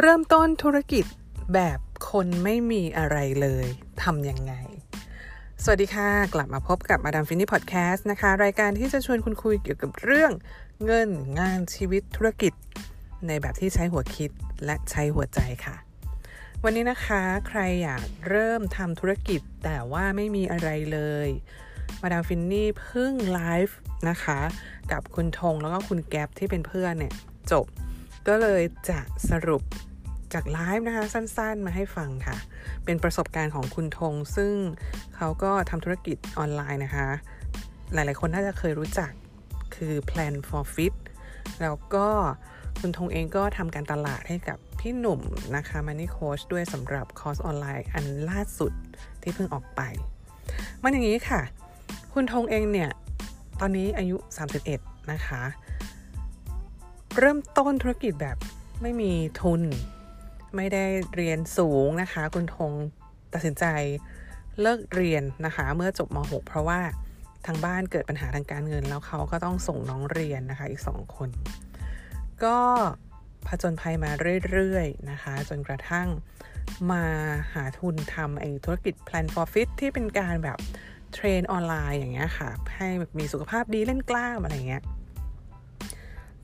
เริ่มต้นธุรกิจแบบคนไม่มีอะไรเลยทำยังไง สวัสดีค่ะ กลับมาพบกับมาดามฟินนี่พอดแคสต์นะคะ รายการที่จะชวนคุณคุยเกี่ยวกับเรื่องเงินงานชีวิตธุรกิจ ในแบบที่ใช้หัวคิดและใช้หัวใจค่ะ วันนี้นะคะใครอยากเริ่มทำธุรกิจแต่ว่าไม่มีอะไรเลยมาดามฟินนี่เพิ่งไลฟ์นะคะ กับคุณธงแล้วก็คุณแก๊ปที่เป็นเพื่อนเนี่ยจบ ก็เลยจะสรุปจากไลฟ์นะคะสั้นๆ มาให้ฟังค่ะ เป็นประสบการณ์ของคุณธง ซึ่งเขาก็ทำธุรกิจออนไลน์นะคะ หลายๆ คนน่าจะเคยรู้จักคือ Plan for Fit แล้วก็คุณธงเองก็ทำการตลาดให้กับพี่หนุ่มนะคะ Money Coach ด้วยสำหรับคอร์สออนไลน์อันล่าสุดที่เพิ่งออกไป มันอย่างนี้ค่ะ คุณธงเองเนี่ย ตอนนี้อายุ 31 นะคะ เริ่มต้นธุรกิจแบบไม่มีทุน ไม่ได้เรียนสูงนะคะ คุณธงตัดสินใจเลิกเรียนนะคะ เมื่อจบม .6 เพราะว่าทางบ้านเกิดปัญหาทางการเงิน แล้วเขาก็ต้องส่งน้องเรียนนะคะอีกสองคน ก็ผจญภัยมาเรื่อยๆนะคะ จนกระทั่งมาหาทุนทำไอ้ธุรกิจ Plan for Fit ที่เป็นการแบบเทรนออนไลน์อย่างเงี้ยค่ะ ให้มีสุขภาพดีเล่นกล้ามอะไรเงี้ย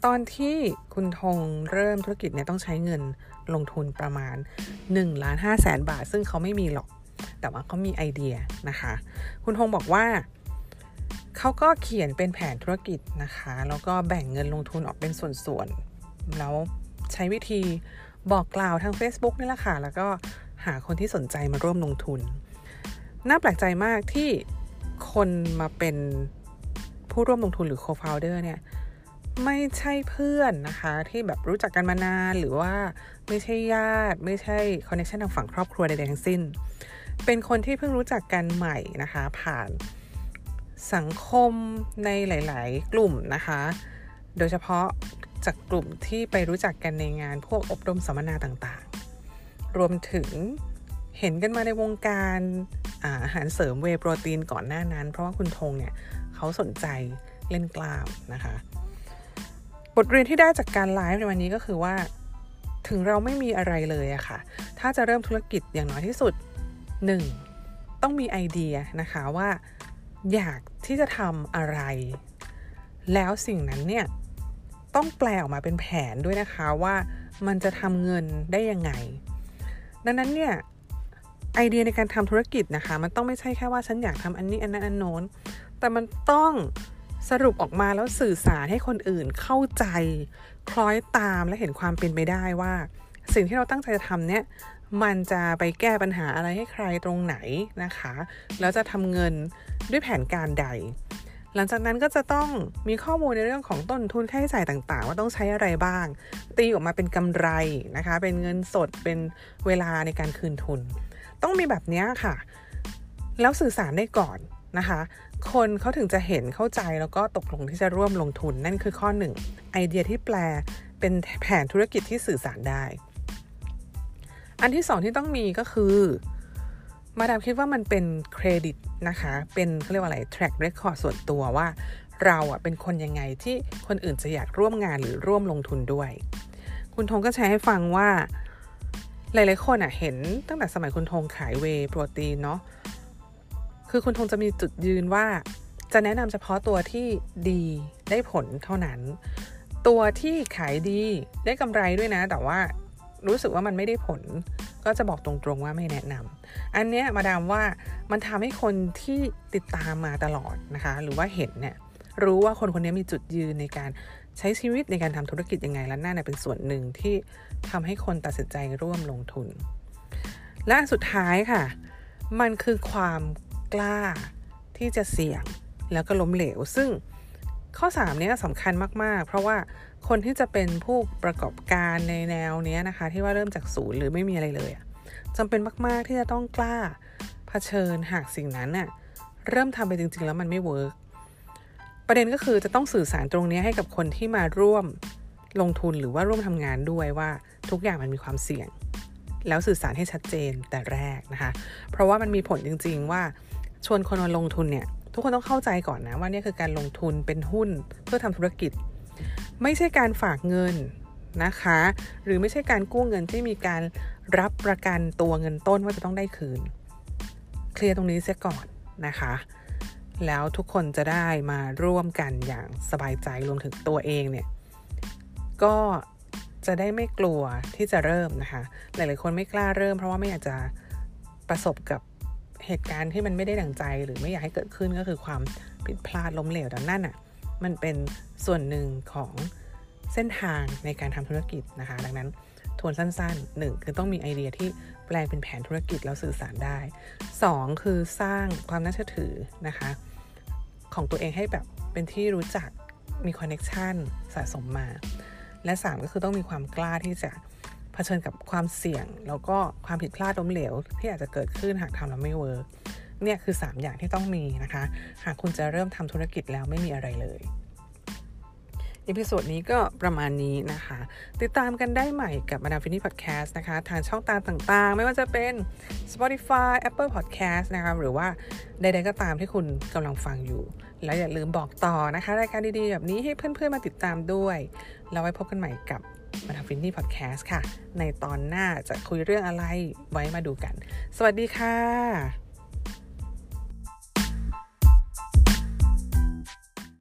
ตอนที่คุณธงเริ่มธุรกิจเนี่ยต้องใช้เงินลงทุนประมาณ1ล้าน5แสนบาท ซึ่งเขาไม่มีหรอก แต่ว่าเขามีไอเดียนะคะ คุณธงบอกว่าเขาก็เขียนเป็นแผนธุรกิจนะคะ แล้วก็แบ่งเงินลงทุนออกเป็นส่วนๆ แล้วใช้วิธีบอกกล่าวทาง Facebook นี่แหละค่ะ แล้วก็หาคนที่สนใจมาร่วมลงทุน น่าแปลกใจมากที่คนมาเป็นผู้ร่วมลงทุนหรือ co-founder เนี่ย ไม่ใช่เพื่อนนะคะ ที่แบบรู้จักกันมานานหรือว่าไม่ใช่ญาติ ไม่ใช่คอนเนคชันทางฝั่งครอบครัวใดๆทั้งสิ้น เป็นคนที่เพิ่งรู้จักกันใหม่นะคะ ผ่านสังคมในหลาย ๆ กลุ่มนะคะ โดยเฉพาะจากกลุ่มที่ไปรู้จักกันในงานพวกอบรมสัมมนาต่างๆ รวมถึงเห็นกันมาในวงการอาหารเสริมเวโปรตีนก่อนหน้านั้น เพราะว่าคุณธงเนี่ยเขาสนใจเล่นกล้ามนะคะ ทเรียนที่ได้จากการไลฟ์ในวันนี้ก็คือว่า ถึงเราไม่มีอะไรเลยอะค่ะ ถ้าจะเริ่มธุรกิจอย่างน้อยที่สุด 1. ต้องมีไอเดียนะคะว่า อยากที่จะทำอะไร แล้วสิ่งนั้นเนี่ย ต้องแปลออกมาเป็นแผนด้วยนะคะว่ามันจะทำเงินได้ยังไง ดังนั้นเนี่ยไอเดียในการทำธุรกิจนะคะ มันต้องไม่ใช่แค่ว่าฉันอยากทำอันนี้อันนั้นอันโน้น แต่มันต้อง สรุปออกมาแล้วสื่อสารให้คนอื่นเข้าใจ คล้อยตามและเห็นความเป็นไปได้ว่า สิ่งที่เราตั้งใจจะทำเนี่ยมันจะไปแก้ปัญหาอะไรให้ใครตรงไหนนะคะ แล้วจะทำเงินด้วยแผนการใด หลังจากนั้นก็จะต้องมีข้อมูลในเรื่องของต้นทุนค่าใช้จ่ายต่างๆ ว่าต้องใช้อะไรบ้าง ตีออกมาเป็นกำไรนะคะ เป็นเงินสดเป็นเวลาในการคืนทุน ต้องมีแบบนี้ค่ะ แล้วสื่อสารได้ก่อน นะคะ คนเขาถึงจะเห็นเข้าใจแล้วก็ตกลงที่จะร่วมลงทุนนั่นคือข้อหนึ่งไอเดียที่แปลเป็นแผนธุรกิจที่สื่อสารได้ อันที่สองที่ต้องมีก็คือ มาดามคิดว่ามันเป็นเครดิตนะคะ เป็นเขาเรียกว่าอะไร track record ส่วนตัวว่าเราอะเป็นคนยังไงที่คนอื่นจะอยากร่วมงานหรือร่วมลงทุนด้วย คุณธงก็ใช้ให้ฟังว่าหลายๆคนอะเห็นตั้งแต่สมัยคุณธงขายเวโปรตีนเนาะ คือคุณธงจะมีจุดยืนว่า จะแนะนำเฉพาะตัวที่ดีได้ผลเท่านั้น ตัวที่ขายดีได้กำไรด้วยนะ แต่ว่ารู้สึกว่ามันไม่ได้ผล ก็จะบอกตรงๆว่าไม่แนะนำอันเนี้ยมาดามว่ามันทำให้คนที่ติดตามมาตลอดนะคะ หรือว่าเห็นเนี่ยรู้ว่าคนคนนี้มีจุดยืนในการใช้ชีวิตในการทำธุรกิจยังไงและน่าเป็นส่วนหนึ่งที่ทำให้คนตัดสินใจร่วมลงทุน และสุดท้ายค่ะ มันคือความ กล้าที่จะเสี่ยงแล้วก็ล้มเหลว ซึ่งข้อ3เนี้ยสำคัญมาก ๆ เพราะว่าคนที่จะเป็นผู้ประกอบการในแนวนี้นะคะ ที่ว่าเริ่มจากศูนย์หรือไม่มีอะไรเลยจำเป็นมาก ๆ ที่จะต้องกล้าเผชิญหากสิ่งนั้นน่ะเริ่มทำไปจริง ๆ แล้วมันไม่เวิร์กประเด็นก็คือจะต้องสื่อสารตรงนี้ให้กับคนที่มาร่วมลงทุนหรือว่าร่วมทำงานด้วยว่าทุกอย่างมันมีความเสี่ยง แล้วสื่อสารให้ชัดเจนแต่แรกนะคะ เพราะว่ามันมีผลจริง ๆ ว่า ชวนคนมาลงทุนเนี่ย ทุกคนต้องเข้าใจก่อนนะว่านี่คือการลงทุนเป็นหุ้นเพื่อทำธุรกิจ ไม่ใช่การฝากเงินนะคะ หรือไม่ใช่การกู้เงินที่มีการรับประกันตัวเงินต้นว่าจะต้องได้คืน เคลียร์ตรงนี้เสียก่อนนะคะ แล้วทุกคนจะได้มาร่วมกันอย่างสบายใจรวมถึงตัวเองเนี่ย ก็จะได้ไม่กลัวที่จะเริ่มนะคะ หลาย ๆ คนไม่กล้าเริ่ม เพราะว่าไม่อยากจะประสบกับ เหตุการณ์ที่มันไม่ได้ดังใจหรือไม่อยากให้เกิดขึ้นก็คือความผิดพลาดล้มเหลวดังนั้นอะมันเป็นส่วนหนึ่งของเส้นทางในการทำธุรกิจนะคะ ดังนั้นทวนสั้นๆหนึ่งคือต้องมีไอเดียที่แปลงเป็นแผนธุรกิจแล้วสื่อสารได้ 2 คือสร้างความน่าเชื่อถือนะคะ ของตัวเองให้แบบเป็นที่รู้จักมีคอนเน็ชันสะสมมา และ 3 ก็คือต้องมีความกล้าที่จะ เผชิญกับความเสี่ยง แล้วก็ความผิดพลาดล้มเหลว ที่อาจจะเกิดขึ้นหากทำแล้วไม่ work เนี่ยคือ 3 อย่างที่ต้องมีนะคะ หากคุณจะเริ่มทำธุรกิจแล้วไม่มีอะไรเลย episode นี้ก็ประมาณนี้นะคะ ติดตามกันได้ใหม่กับมาดามฟินนี่พอดแคสต์นะคะ ทางช่องทางต่างๆ ไม่ว่าจะเป็น Spotify Apple Podcast นะคะหรือว่าใดๆก็ตามที่คุณกำลังฟังอยู่ แล้วอย่าลืมบอกต่อนะคะ รายการดีๆ แบบนี้ให้เพื่อนๆมาติดตามด้วยแล้วไว้พบกันใหม่กับ มาทำฟินนี่พอดแคสต์ค่ะ ในตอนหน้าจะคุยเรื่องอะไรไว้มาดูกัน สวัสดีค่ะ